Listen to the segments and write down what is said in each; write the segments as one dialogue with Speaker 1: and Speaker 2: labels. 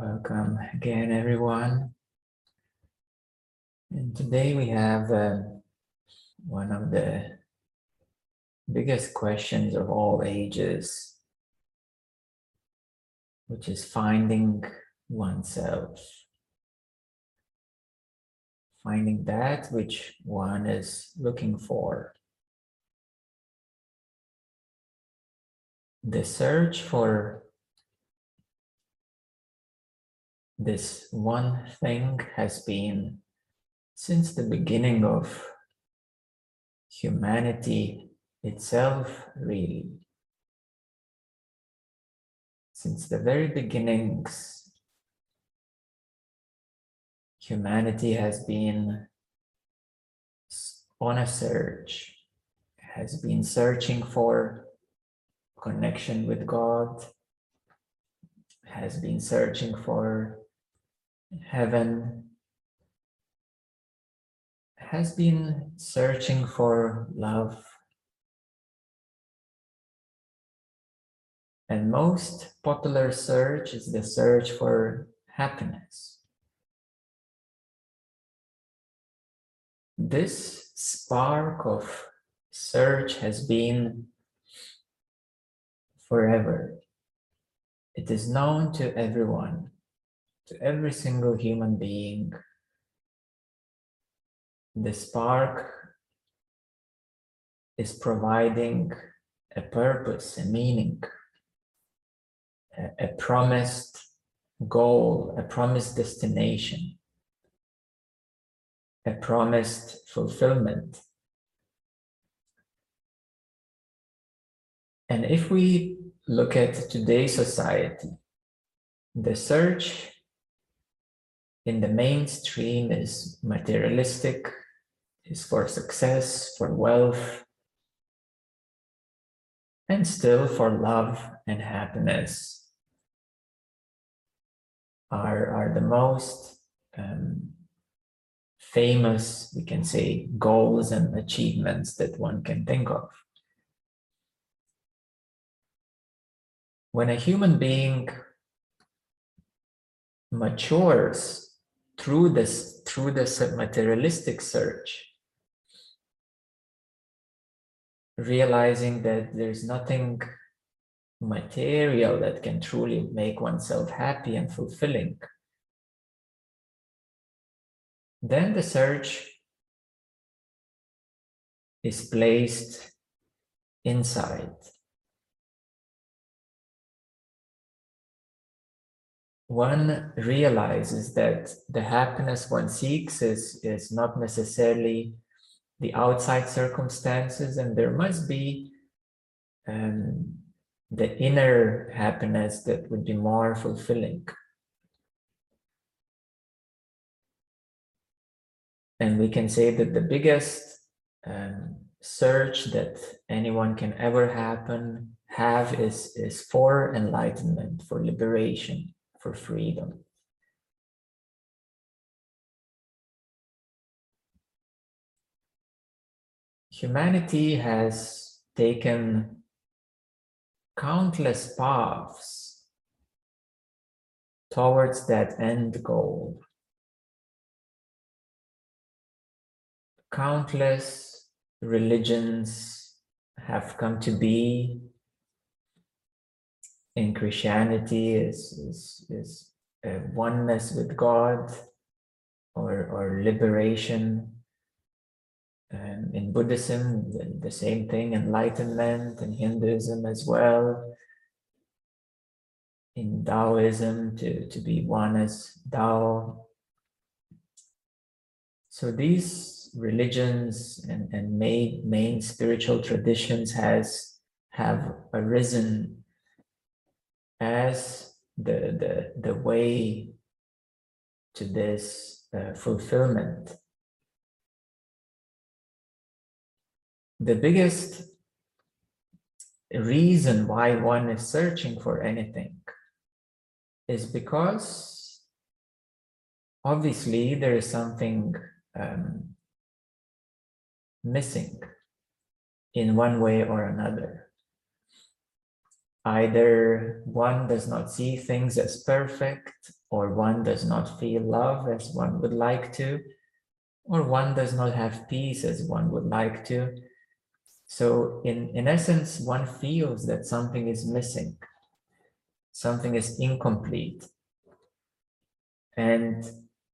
Speaker 1: Welcome again, everyone. And today we have uh, one of the biggest questions of all ages, which is finding oneself. Finding that which one is looking for. The search for this one thing has been since the beginning of humanity itself, really. Since the very beginnings, humanity has been on a search, has been searching for connection with God, has been searching for heaven, has been searching for love. And most popular search is the search for happiness. This spark of search has been forever. It is known to everyone, to every single human being. The spark is providing a purpose, a meaning, a, a promised goal, a promised destination, a promised fulfillment. And if we look at today's society, the search in the mainstream is materialistic, is for success, for wealth, and still for love and happiness are, are the most um, famous, we can say, goals and achievements that one can think of. when a human being matures through this through this materialistic search realizing that there's nothing material that can truly make oneself happy and fulfilling. Then the search is placed inside one realizes that the happiness one seeks is, is not necessarily the outside circumstances, and there must be um, the inner happiness that would be more fulfilling. And we can say that the biggest um, search that anyone can ever happen have is, is for enlightenment, for liberation for freedom. Humanity has taken countless paths towards that end goal. Countless religions have come to be in Christianity is is is oneness with God or or liberation. And in Buddhism, the, the same thing, enlightenment, in Hinduism as well. In Taoism, to, to be one as Tao. So these religions and, and main, main spiritual traditions has have arisen as the, the, the way to this uh, fulfillment. The biggest reason why one is searching for anything is because obviously there is something um, missing in one way or another. Either one does not see things as perfect, or one does not feel love as one would like to, or one does not have peace as one would like to. So in, in essence, one feels that something is missing, something is incomplete. And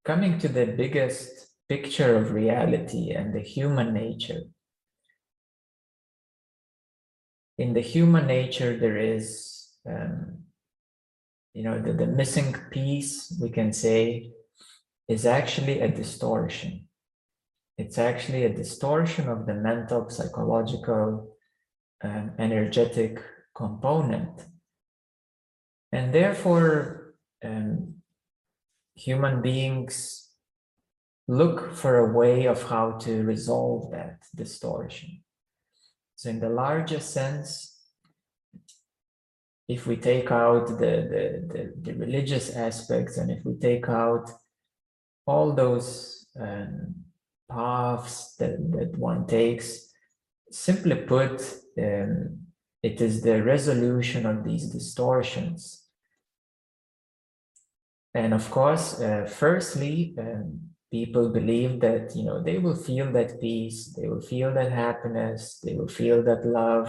Speaker 1: coming to the biggest picture of reality and the human nature, in the human nature, there is, um, you know, the, the missing piece, we can say, is actually a distortion. It's actually a distortion of the mental, psychological, um, energetic component. And therefore, um, human beings look for a way of how to resolve that distortion. So in the larger sense, if we take out the, the, the, the religious aspects and if we take out all those um, paths that, that one takes, simply put, um, it is the resolution of these distortions. And of course, uh, firstly, um, people believe that you know they will feel that peace they will feel that happiness they will feel that love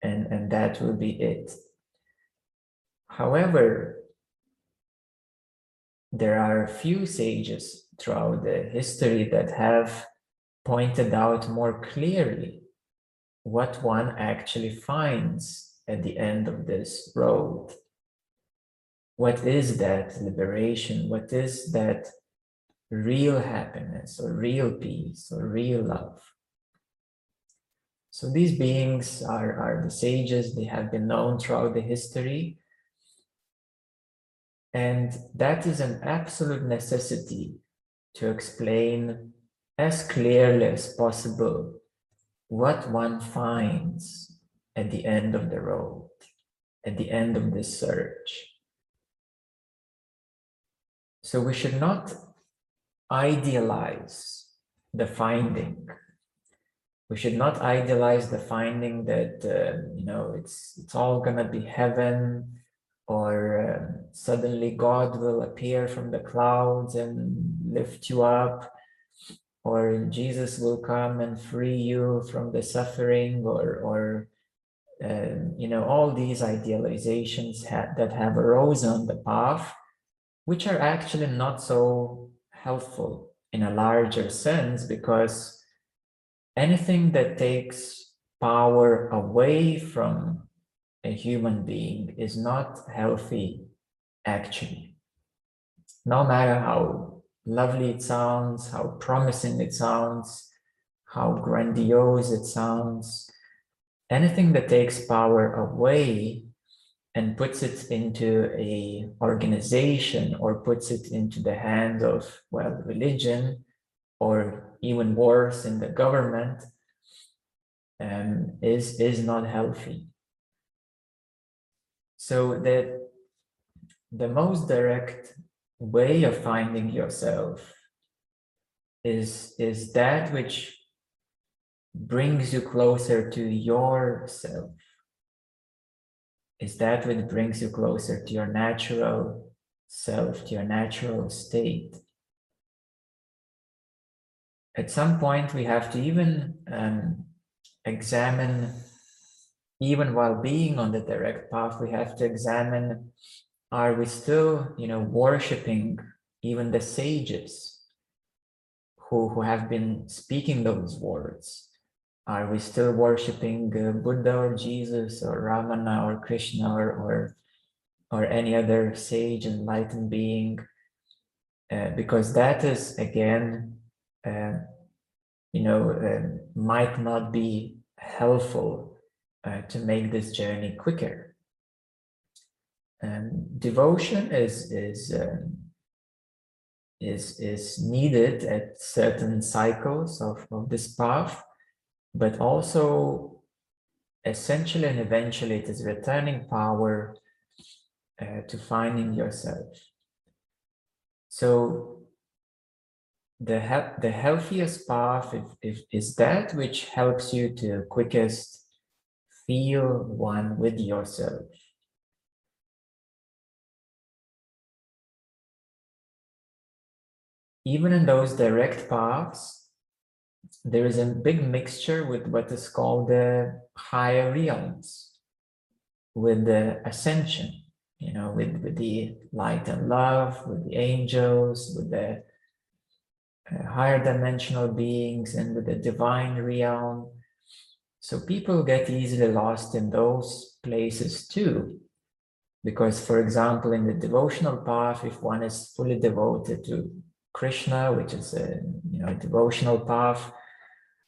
Speaker 1: and and that will be it. However there are a few sages throughout the history that have pointed out more clearly what one actually finds at the end of this road. What is that liberation? What is that real happiness or real peace or real love. So these beings are, are the sages, they have been known throughout the history. And that is an absolute necessity to explain as clearly as possible what one finds at the end of the road, at the end of this search. So we should not idealize the finding. We should not idealize the finding that uh, you know it's it's all gonna be heaven, or uh, suddenly God will appear from the clouds and lift you up, or Jesus will come and free you from the suffering, or or uh, you know all these idealizations ha that have arose on the path, which are actually not so helpful in a larger sense because anything that takes power away from a human being is not healthy actually. No matter how lovely it sounds how promising it sounds how grandiose it sounds anything that takes power away and puts it into a organization or puts it into the hands of well religion or even worse in the government um, is is not healthy. So that the most direct way of finding yourself is is that which brings you closer to yourself is that what brings you closer to your natural self, to your natural state. At some point, we have to even um, examine, even while being on the direct path, we have to examine, are we still, you know, worshipping even the sages who, who have been speaking those words? Are we still worshipping uh, Buddha or Jesus or Ramana or Krishna or, or, or any other sage enlightened being? Uh, because that is, again, uh, you know, uh, might not be helpful uh, to make this journey quicker. Um, devotion is, is, um, is, is needed at certain cycles of, of this path but also essentially and eventually it is returning power uh, to finding yourself. So the, he the healthiest path if, if, is that which helps you to quickest feel one with yourself. even in those direct paths, there is a big mixture with what is called the higher realms, with the ascension, you know, with, with the light and love, with the angels, with the uh, higher dimensional beings, and with the divine realm. So people get easily lost in those places too. Because, for example, in the devotional path, if one is fully devoted to Krishna, which is a you know devotional path,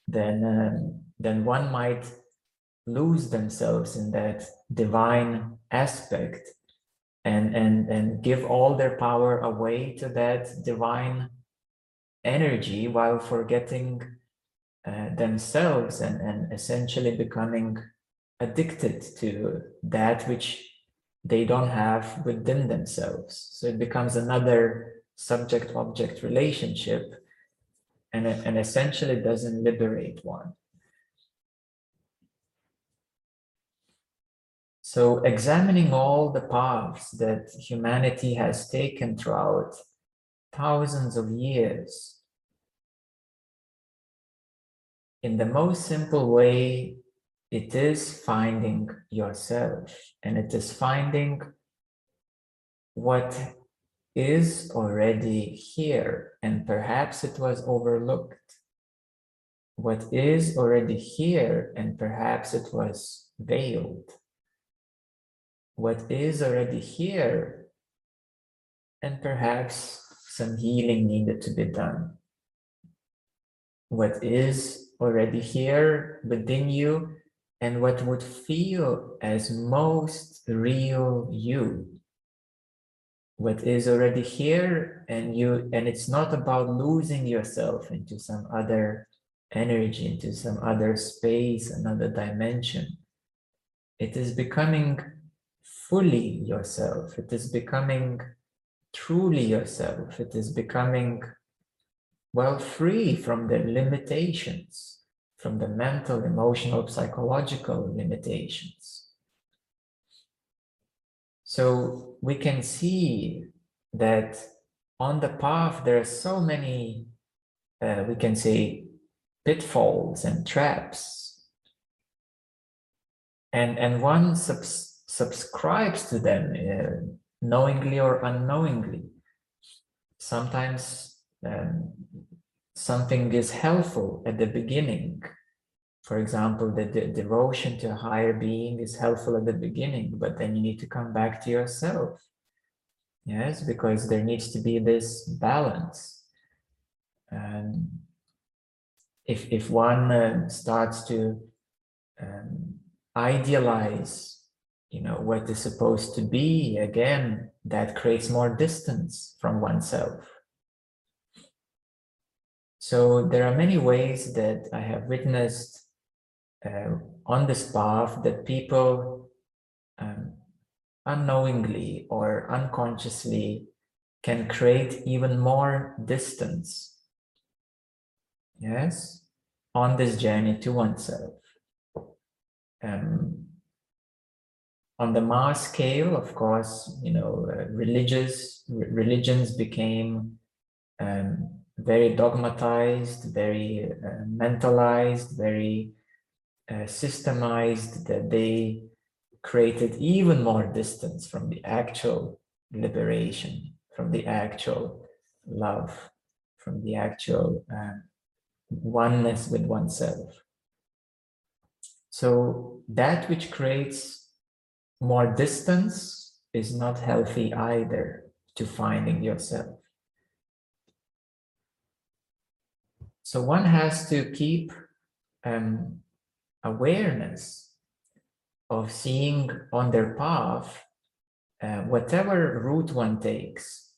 Speaker 1: then um, then one might lose themselves in that divine aspect and and and give all their power away to that divine energy while forgetting uh, themselves and and essentially becoming addicted to that which they don't have within themselves. So it becomes another subject object relationship and, and essentially doesn't liberate one. So examining all the paths that humanity has taken throughout thousands of years, in the most simple way, it is finding yourself and it is finding what is already here and perhaps it was overlooked. What is already here and perhaps it was veiled. What is already here and perhaps some healing needed to be done. What is already here within you and what would feel as most real you what is already here and you and it's not about losing yourself into some other energy into some other space another dimension. It is becoming fully yourself. It is becoming truly yourself. It is becoming well free from the limitations from the mental emotional psychological limitations so we can see that on the path there are so many, uh, we can say, pitfalls and traps. And, and one subs subscribes to them uh, knowingly or unknowingly. Sometimes um, something is helpful at the beginning for example, the, devotion to a higher being is helpful at the beginning, but then you need to come back to yourself. Yes, because there needs to be this balance. And if, if one uh, starts to um, idealize, you know, what is supposed to be, again, that creates more distance from oneself. So there are many ways that I have witnessed on this path that people um, unknowingly or unconsciously can create even more distance. Yes? On this journey to oneself. Um, on the mass scale of course you know uh, religious religions became um, very dogmatized very uh, mentalized very uh, systemized that they created even more distance from the actual liberation, from the actual love, from the actual uh, oneness with oneself. So that which creates more distance is not healthy either to finding yourself. So one has to keep um, awareness of seeing on their path uh, whatever route one takes.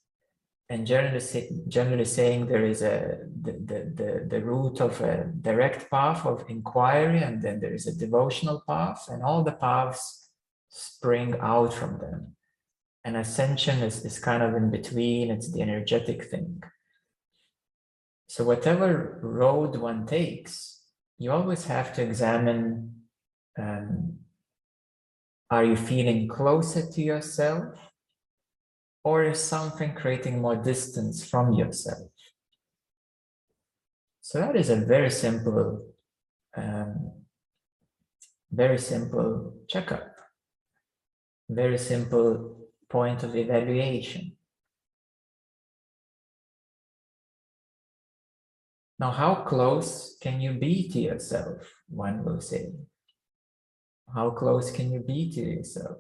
Speaker 1: And generally, say, generally saying there is a the, the, the, the route of a direct path of inquiry and then there is a devotional path and all the paths spring out from them. And ascension is, is kind of in between it's the energetic thing. So whatever road one takes you always have to examine um, are you feeling closer to yourself or is something creating more distance from yourself So that is a very simple, um, very simple checkup, very simple point of evaluation. Now, how close can you be to yourself? One will say. How close can you be to yourself?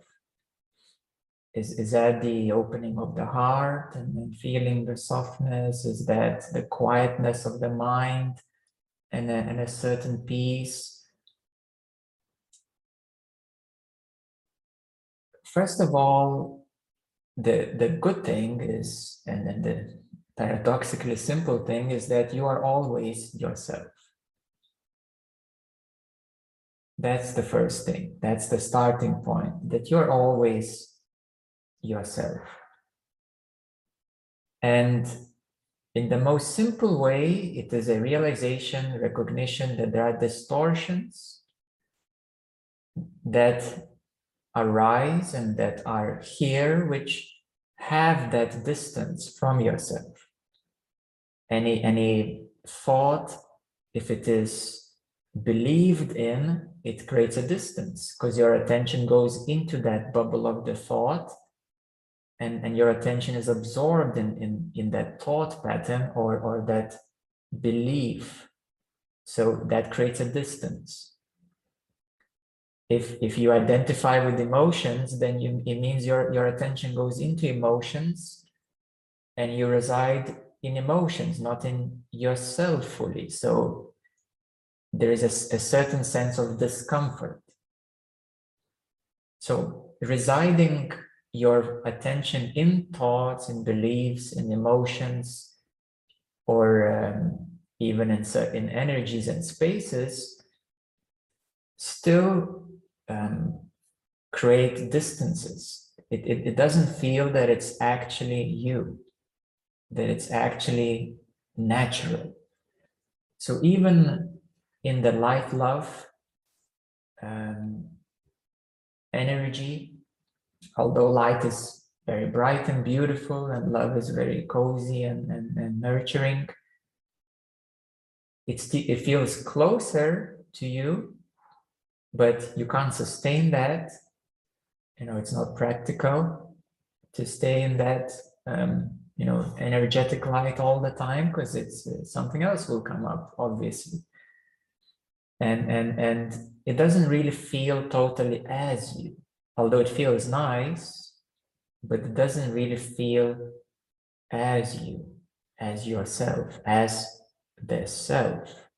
Speaker 1: Is, is that the opening of the heart and, feeling the softness? Is that the quietness of the mind and a, and a certain peace? First of all, the, the good thing is, and then the paradoxically simple thing is that you are always yourself. That's the first thing. That's the starting point, that you're always yourself. And in the most simple way, it is a realization, recognition that there are distortions that arise and that are here, which have that distance from yourself. Any, any thought, if it is believed in, it creates a distance because your attention goes into that bubble of the thought and, and your attention is absorbed in, in, in that thought pattern or, or that belief. So that creates a distance. If, if you identify with emotions, then you, it means your, your attention goes into emotions and you reside in emotions, not in yourself fully. So there is a, a certain sense of discomfort. So residing your attention in thoughts, in beliefs, in emotions, or um, even in certain energies and spaces, still um, create distances. It, it, it doesn't feel that it's actually you, that it's actually natural. So even in the light love um, energy, although light is very bright and beautiful and love is very cozy and, and, and nurturing, it's, it feels closer to you, but you can't sustain that. You know, it's not practical to stay in that, um, you know, energetic light all the time because it's something else will come up, obviously. And, and, and it doesn't really feel totally as you although it feels nice, but it doesn't really feel as you, as yourself, as the self.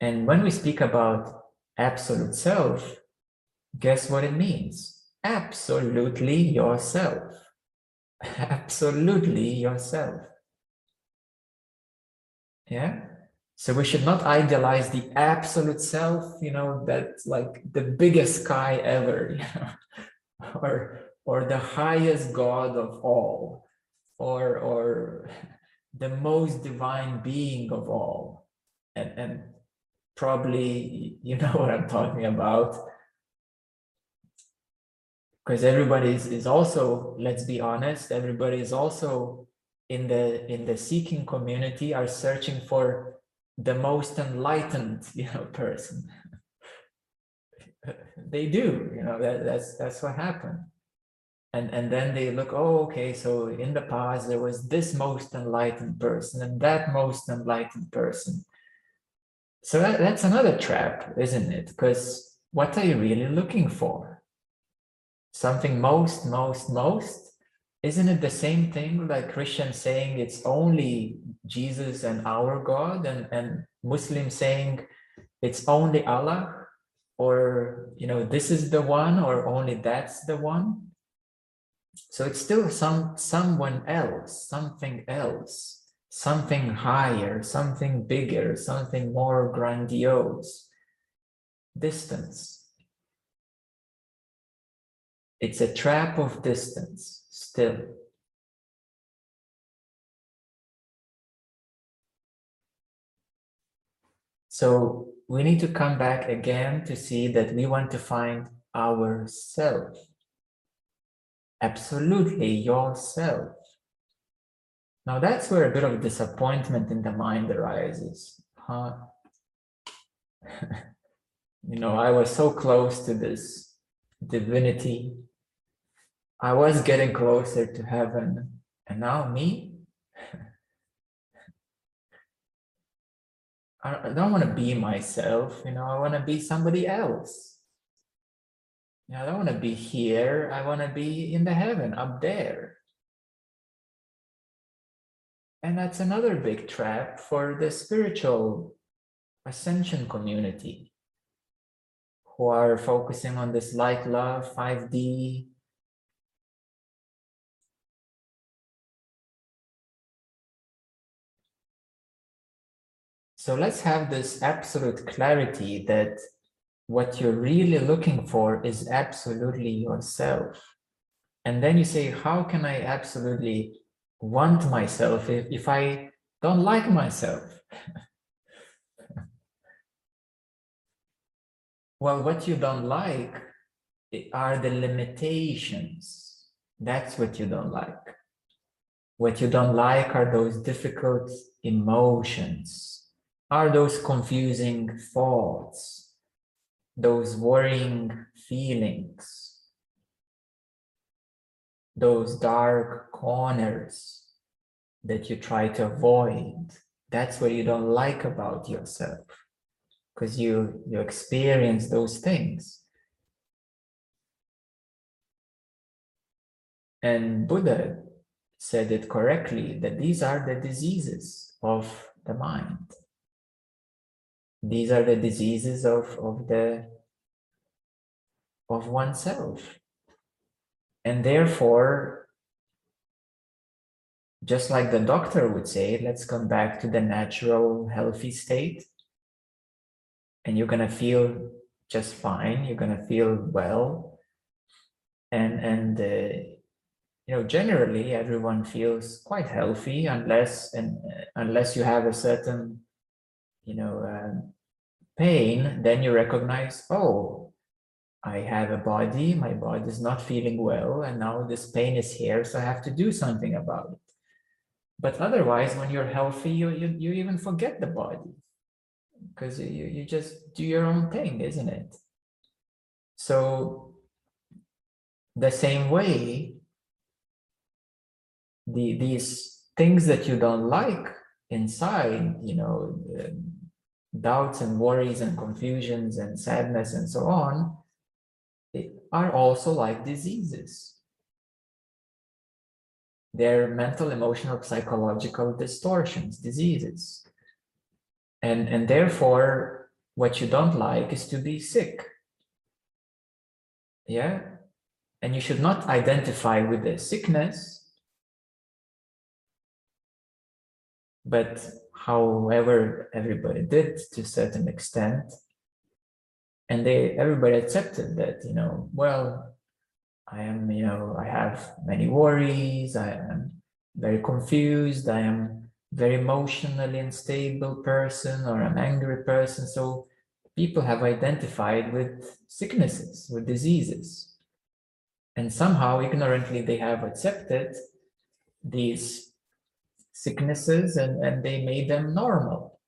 Speaker 1: And when we speak about absolute self, guess what it means? Absolutely yourself. Absolutely yourself. Yeah? So we should not idealize the absolute self, you know, that's like the biggest sky ever, you know, or or the highest God of all, or or the most divine being of all. And and probably you know what I'm talking about. Because everybody is, is also, let's be honest, everybody is also in the in the seeking community are searching for the most enlightened you know person. They do you know that, that's that's what happened. And and then they look oh okay so in the past there was this most enlightened person and that most enlightened person. So that, that's another trap isn't it? Because what are you really looking for something most most most isn't it the same thing like Christian saying it's only Jesus and our God and, and Muslim saying it's only Allah? Or you know this is the one or only that's the one? So it's still some someone else something else something higher something bigger something more grandiose. Distance it's a trap of distance still. So we need to come back again to see that we want to find ourself. Absolutely yourself. Now that's where a bit of disappointment in the mind arises. Huh? you know, I was so close to this divinity. I was getting closer to heaven, and now me? I don't want to be myself, you know, I want to be somebody else. You know, I don't want to be here, I want to be in the heaven up there. And that's another big trap for the spiritual ascension community who are focusing on this light love 5D. So let's have this absolute clarity that what you're really looking for is absolutely yourself. And then you say, how can I absolutely want myself if, if I don't like myself? Well, what you don't like eh, are the limitations. That's what you don't like. What you don't like are those difficult emotions, are those confusing thoughts, those worrying feelings, those dark corners that you try to avoid. That's what you don't like about yourself because you you experience those things. And buddha said it correctly that these are the diseases of the mind these are the diseases of of the of oneself and therefore just like the doctor would say let's come back to the natural healthy state and you're gonna feel just fine. You're gonna feel well, and and uh, you know generally everyone feels quite healthy unless and uh, unless you have a certain you know uh, pain. Then you recognize, oh, I have a body. My body is not feeling well, and now this pain is here, so I have to do something about it. But otherwise, when you're healthy, you you, you even forget the body because you, you just do your own thing, isn't it? So the same way, the these things that you don't like inside, you know, doubts and worries and confusions and sadness and so on, are also like diseases. They're mental, emotional, psychological distortions, diseases. And, and therefore, what you don't like is to be sick. Yeah? And you should not identify with the sickness, but however everybody did to a certain extent. And they everybody accepted that, you know, well, I am, you know, I have many worries, I am very confused, I am very emotionally unstable person or an angry person. So people have identified with sicknesses, with diseases. And somehow, ignorantly, they have accepted these sicknesses and, and they made them normal.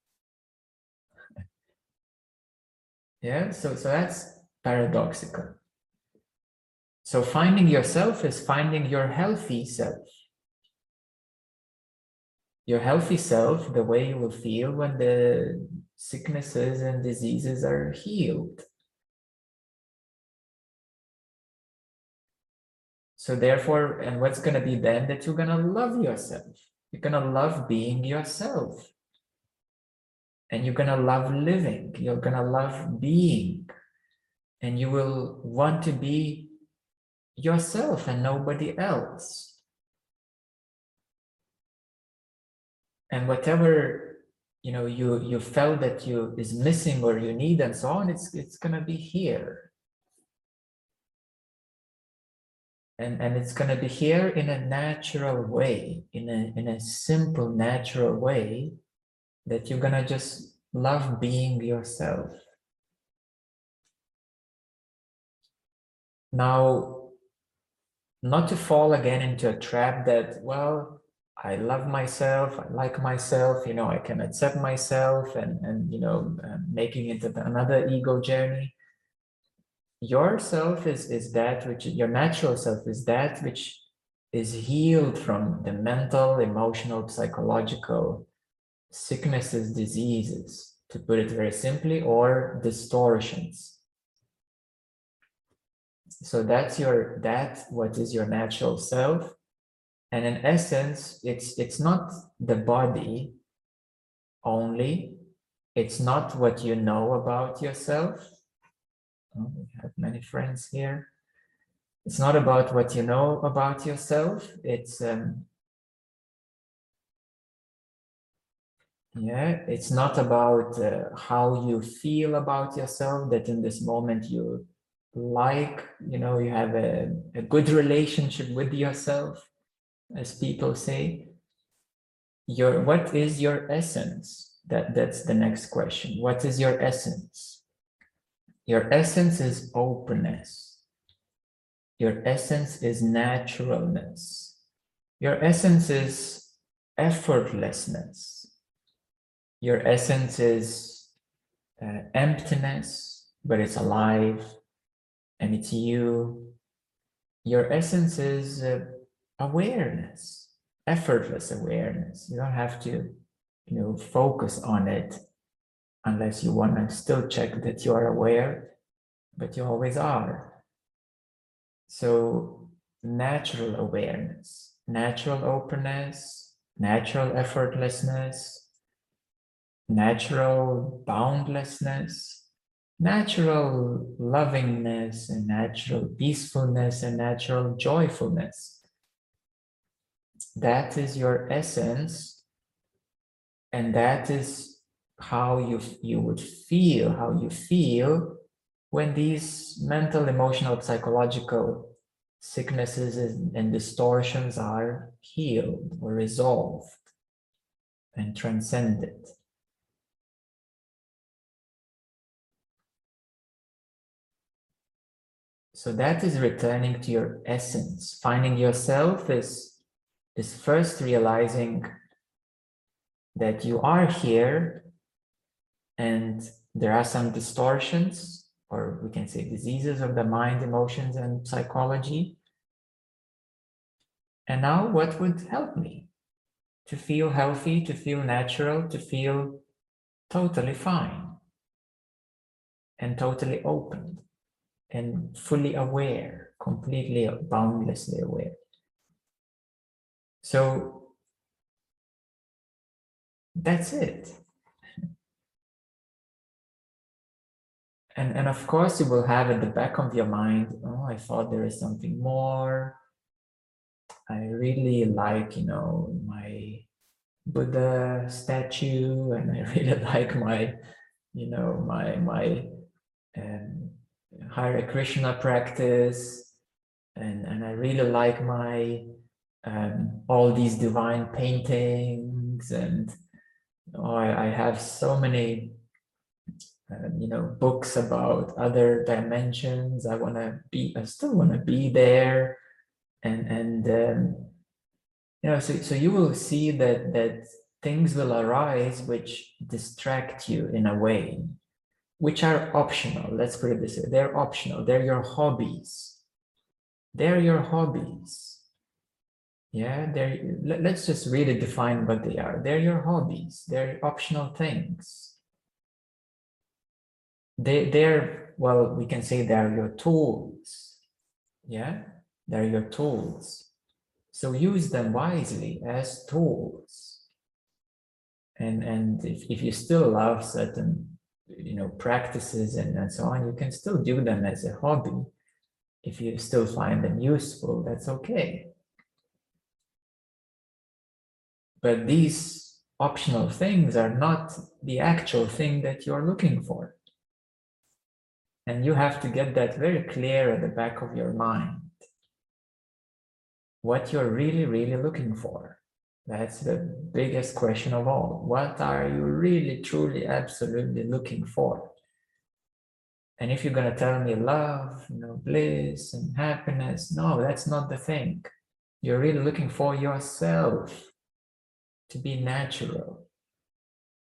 Speaker 1: Yeah, so, so that's paradoxical. So finding yourself is finding your healthy self your healthy self, the way you will feel when the sicknesses and diseases are healed. So therefore, and what's going to be then that you're going to love yourself. You're going to love being yourself. And you're going to love living. You're going to love being. And you will want to be yourself and nobody else. and whatever you know you you felt that you is missing or you need and so on it's it's to be here and and it's going to be here in a natural way in a in a simple natural way that you're going to just love being yourself now not to fall again into a trap that well I love myself, I like myself, you know, I can accept myself and, and you know, uh, making it another ego journey. Yourself is, is that which, your natural self is that which is healed from the mental, emotional, psychological sicknesses, diseases, to put it very simply, or distortions. So that's your, that what is your natural self and in essence, it's, it's not the body only. It's not what you know about yourself. We have many friends here. It's not about what you know about yourself. It's um, yeah it's not about uh, how you feel about yourself that in this moment you like you know you have a, a good relationship with yourself as people say your what is your essence that that's the next question what is your essence your essence is openness. Your essence is naturalness. Your essence is effortlessness. Your essence is uh, emptiness but it's alive and it's you. Your essence is uh, awareness, effortless awareness. You don't have to, you know, focus on it unless you want to still check that you are aware, but you always are. So natural awareness, natural openness, natural effortlessness, natural boundlessness, natural lovingness and natural peacefulness and natural joyfulness that is your essence and that is how you you would feel how you feel when these mental emotional psychological sicknesses and distortions are healed or resolved and transcended. So that is returning to your essence. Finding yourself is is first realizing that you are here and there are some distortions or we can say diseases of the mind, emotions, and psychology. And now what would help me to feel healthy, to feel natural, to feel totally fine and totally open and fully aware, completely boundlessly aware. So that's it. And, and of course, you will have at the back of your mind, oh, I thought there is something more. I really like, you know, my Buddha statue, and I really like my, you know, my my um, Hare Krishna practice, and and I really like my um, all these divine paintings and oh, I, I, have so many uh, you know books about other dimensions. I want to be i still want to be there. And and um, you know so, so you will see that that things will arise which distract you in a way which are optional. Let's put it this way. They're optional. They're your hobbies. They're your hobbies. Yeah, they're, let's just really define what they are. They're your hobbies. They're optional things. They, they're, well, we can say they're your tools. Yeah, they're your tools. So use them wisely as tools. And, and if, if you still love certain, you know, practices and, and so on, you can still do them as a hobby. If you still find them useful, that's okay. But these optional things are not the actual thing that you're looking for. And you have to get that very clear at the back of your mind. What you're really, really looking for. That's the biggest question of all. What are you really, truly, absolutely looking for? And if you're going to tell me love, you know, bliss and happiness, no, that's not the thing. You're really looking for yourself to be natural.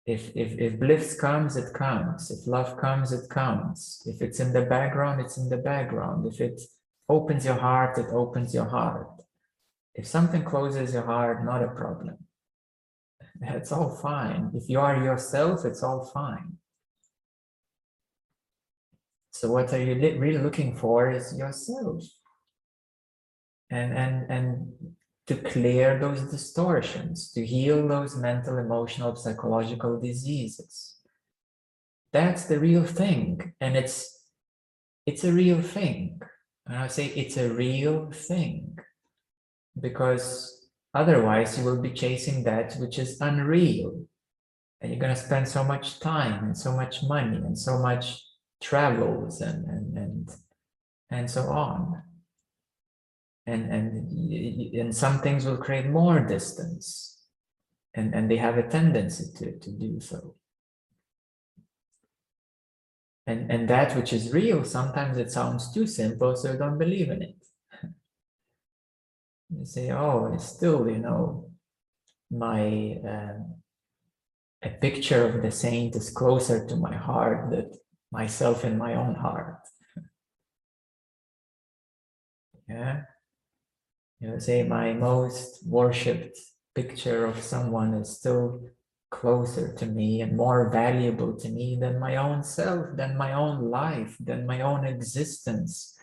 Speaker 1: If, if, if bliss comes, it comes. If love comes, it comes. If it's in the background, it's in the background. If it opens your heart, it opens your heart. If something closes your heart, not a problem. That's all fine. If you are yourself, it's all fine. So what are you really looking for is yourself. And, and, and to clear those distortions, to heal those mental, emotional, psychological diseases. That's the real thing. And it's, it's a real thing. And I say it's a real thing because otherwise you will be chasing that which is unreal. And you're going to spend so much time and so much money and so much travels and, and, and, and so on and and and some things will create more distance. And and they have a tendency to to do so. And and that which is real sometimes it sounds too simple so don't believe in it. You say oh it's still you know my um, a picture of the saint is closer to my heart than myself in my own heart. Yeah you know, say my most worshipped picture of someone is still closer to me and more valuable to me than my own self, than my own life, than my own existence.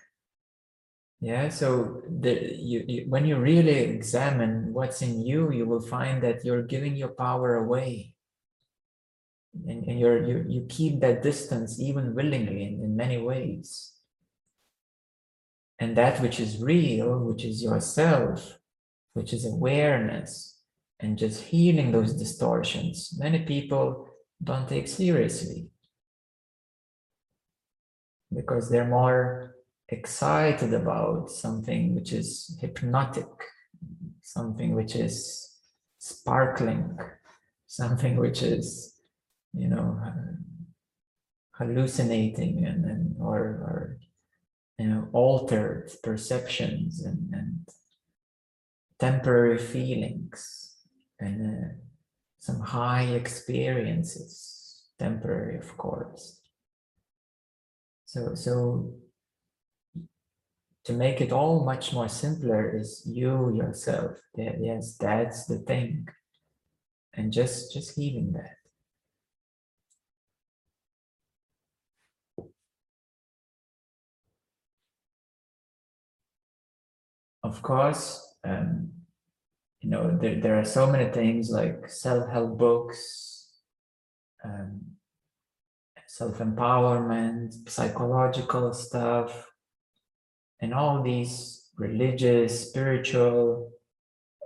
Speaker 1: Yeah, so the, you, you, when you really examine what's in you, you will find that you're giving your power away. And, and you're, you, you keep that distance even willingly in, in many ways and that which is real, which is yourself, which is awareness, and just healing those distortions, many people don't take seriously. Because they're more excited about something which is hypnotic, something which is sparkling, something which is, you know, hallucinating and, and or, or you know, altered perceptions and, and temporary feelings and uh, some high experiences, temporary, of course. So, so to make it all much more simpler is you yourself. Yes, that's the thing. And just, just leaving that. Of course, um, you know, there, there are so many things like self-help books, um, self-empowerment, psychological stuff, and all these religious, spiritual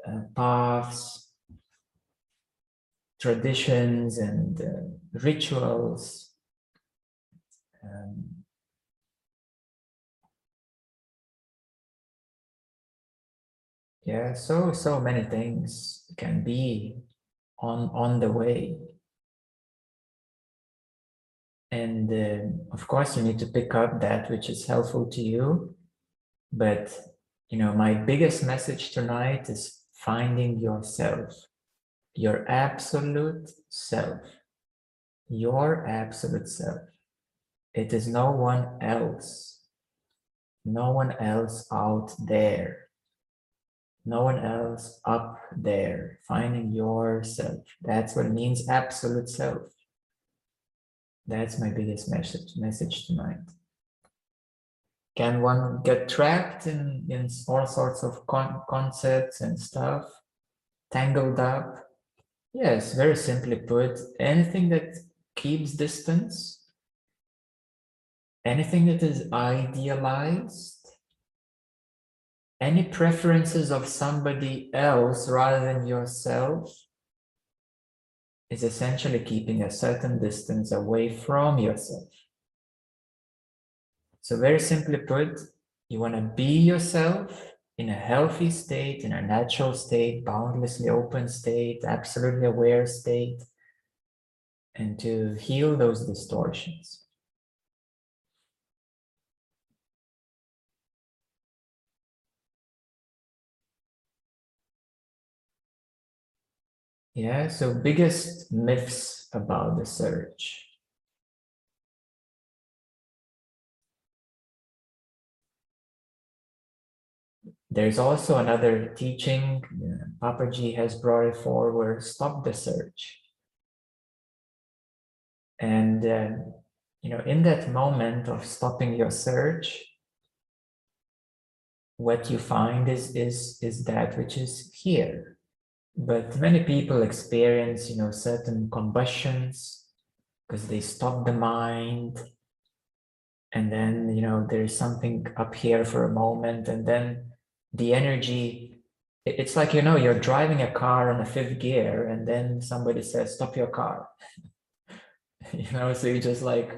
Speaker 1: uh, paths, traditions and uh, rituals. Um, yeah so so many things can be on on the way. And uh, of course you need to pick up that which is helpful to you. But you know my biggest message tonight is finding yourself your absolute self your absolute self. It is no one else no one else out there no one else up there, finding yourself. That's what it means absolute self. That's my biggest message, message tonight. Can one get trapped in, in all sorts of con concepts and stuff, tangled up? Yes, very simply put, anything that keeps distance, anything that is idealized, any preferences of somebody else rather than yourself is essentially keeping a certain distance away from yourself. So very simply put, you want to be yourself in a healthy state, in a natural state, boundlessly open state, absolutely aware state, and to heal those distortions. Yeah, so biggest myths about the search. There's also another teaching, uh, Papaji has brought it forward, stop the search. And, uh, you know, in that moment of stopping your search, what you find is, is, is that which is here. But many people experience, you know, certain combustions because they stop the mind. And then, you know, there's something up here for a moment and then the energy it's like you know you're driving a car on a fifth gear and then somebody says stop your car. You know so you just like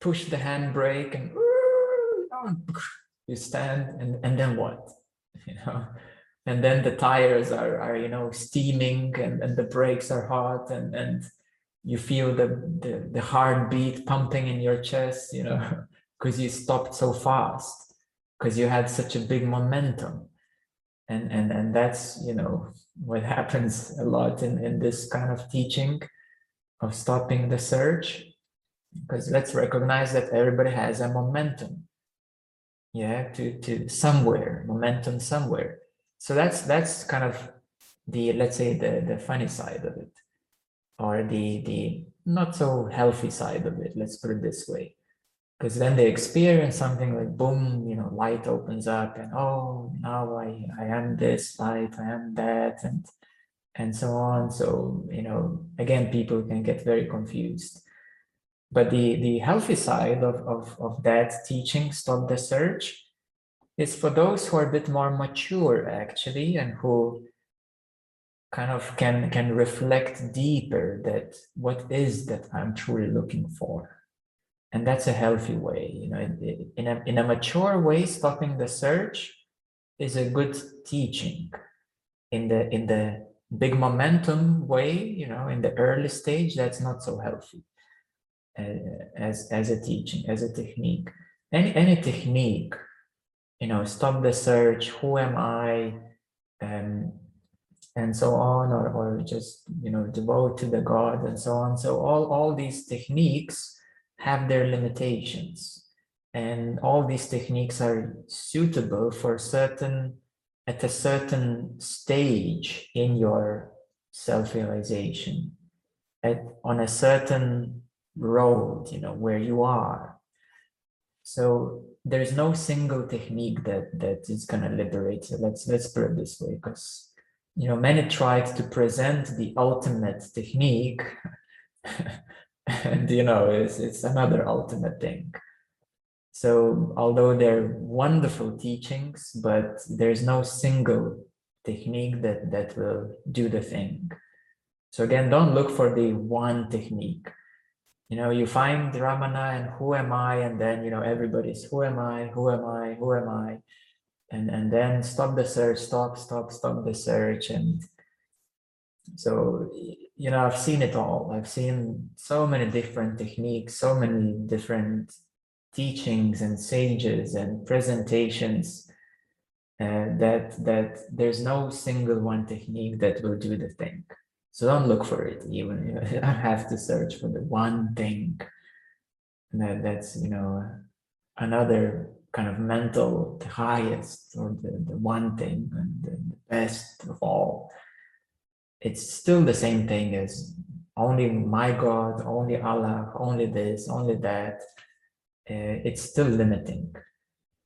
Speaker 1: push the handbrake and you stand and, and then what? You know and then the tires are, are you know steaming and, and the brakes are hot and and you feel the, the the heartbeat pumping in your chest you know because you stopped so fast because you had such a big momentum. And and and that's you know what happens a lot in in this kind of teaching of stopping the search because let's recognize that everybody has a momentum. Yeah to to somewhere momentum somewhere so that's that's kind of the let's say the the funny side of it or the the not so healthy side of it let's put it this way. Because then they experience something like boom you know light opens up and oh now i i am this light i am that and and so on. So you know again people can get very confused. But the the healthy side of of, of that teaching stop the search is for those who are a bit more mature actually and who kind of can can reflect deeper that what is that i'm truly looking for. And that's a healthy way you know in a, in a mature way stopping the search is a good teaching. In the in the big momentum way you know in the early stage that's not so healthy uh, as as a teaching as a technique. Any any technique you know stop the search who am i um, and so on or, or just you know devote to the god and so on so all all these techniques have their limitations. And all these techniques are suitable for certain, at a certain stage in your self-realization, at on a certain road, you know, where you are. So there's no single technique that that is gonna liberate you. Let's let's put it this way, because you know many tried to present the ultimate technique and you know it's, it's another ultimate thing. So although they're wonderful teachings but there's no single technique that that will do the thing. So again don't look for the one technique you know you find ramana and who am i? And then you know everybody's who am i? Who am i? Who am i? And and then stop the search stop stop stop the search. And so you know i've seen it all. I've seen so many different techniques so many different teachings and sages and presentations uh, that that there's no single one technique that will do the thing so don't look for it even you know, i have to search for the one thing that that's you know another kind of mental the highest or the, the one thing and the, the best of all it's still the same thing as only my God, only Allah, only this, only that. Uh, it's still limiting.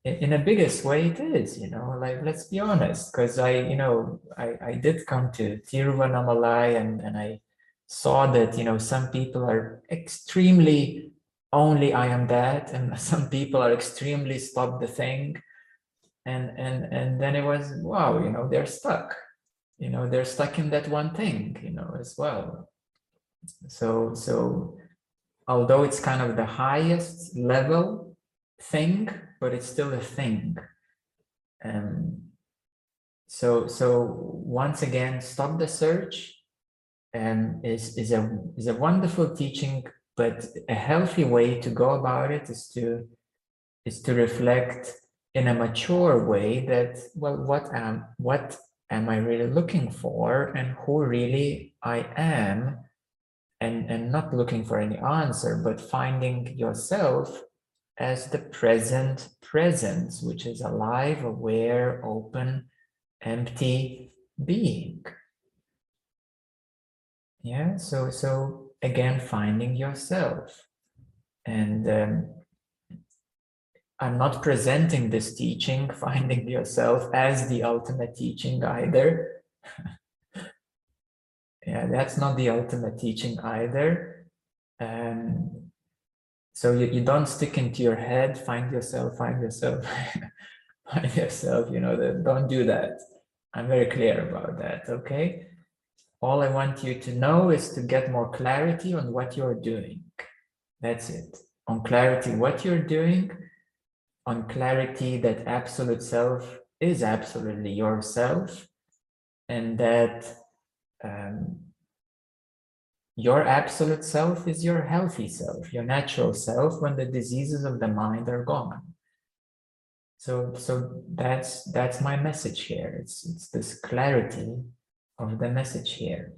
Speaker 1: In, a biggest way, it is, you know, like, let's be honest, because I, you know, I, I did come to Tiruvannamalai and, and I saw that, you know, some people are extremely only I am that, and some people are extremely stop the thing. And, and, and then it was, wow, you know, they're stuck you know they're stuck in that one thing you know as well so so although it's kind of the highest level thing but it's still a thing. Um so so once again stop the search um is is a is a wonderful teaching but a healthy way to go about it is to is to reflect in a mature way that well what am what am I really looking for and who really I am? And, and not looking for any answer, but finding yourself as the present presence, which is alive, aware, open, empty being. Yeah, so so again, finding yourself. And um, I'm not presenting this teaching, finding yourself, as the ultimate teaching either. yeah, that's not the ultimate teaching either. Um, so you, you don't stick into your head, find yourself, find yourself, find yourself, you know, the, don't do that. I'm very clear about that, okay? All I want you to know is to get more clarity on what you're doing. That's it. On clarity, what you're doing, on clarity that absolute self is absolutely yourself, and that um, your absolute self is your healthy self, your natural self when the diseases of the mind are gone. So, so that's that's my message here. It's it's this clarity of the message here.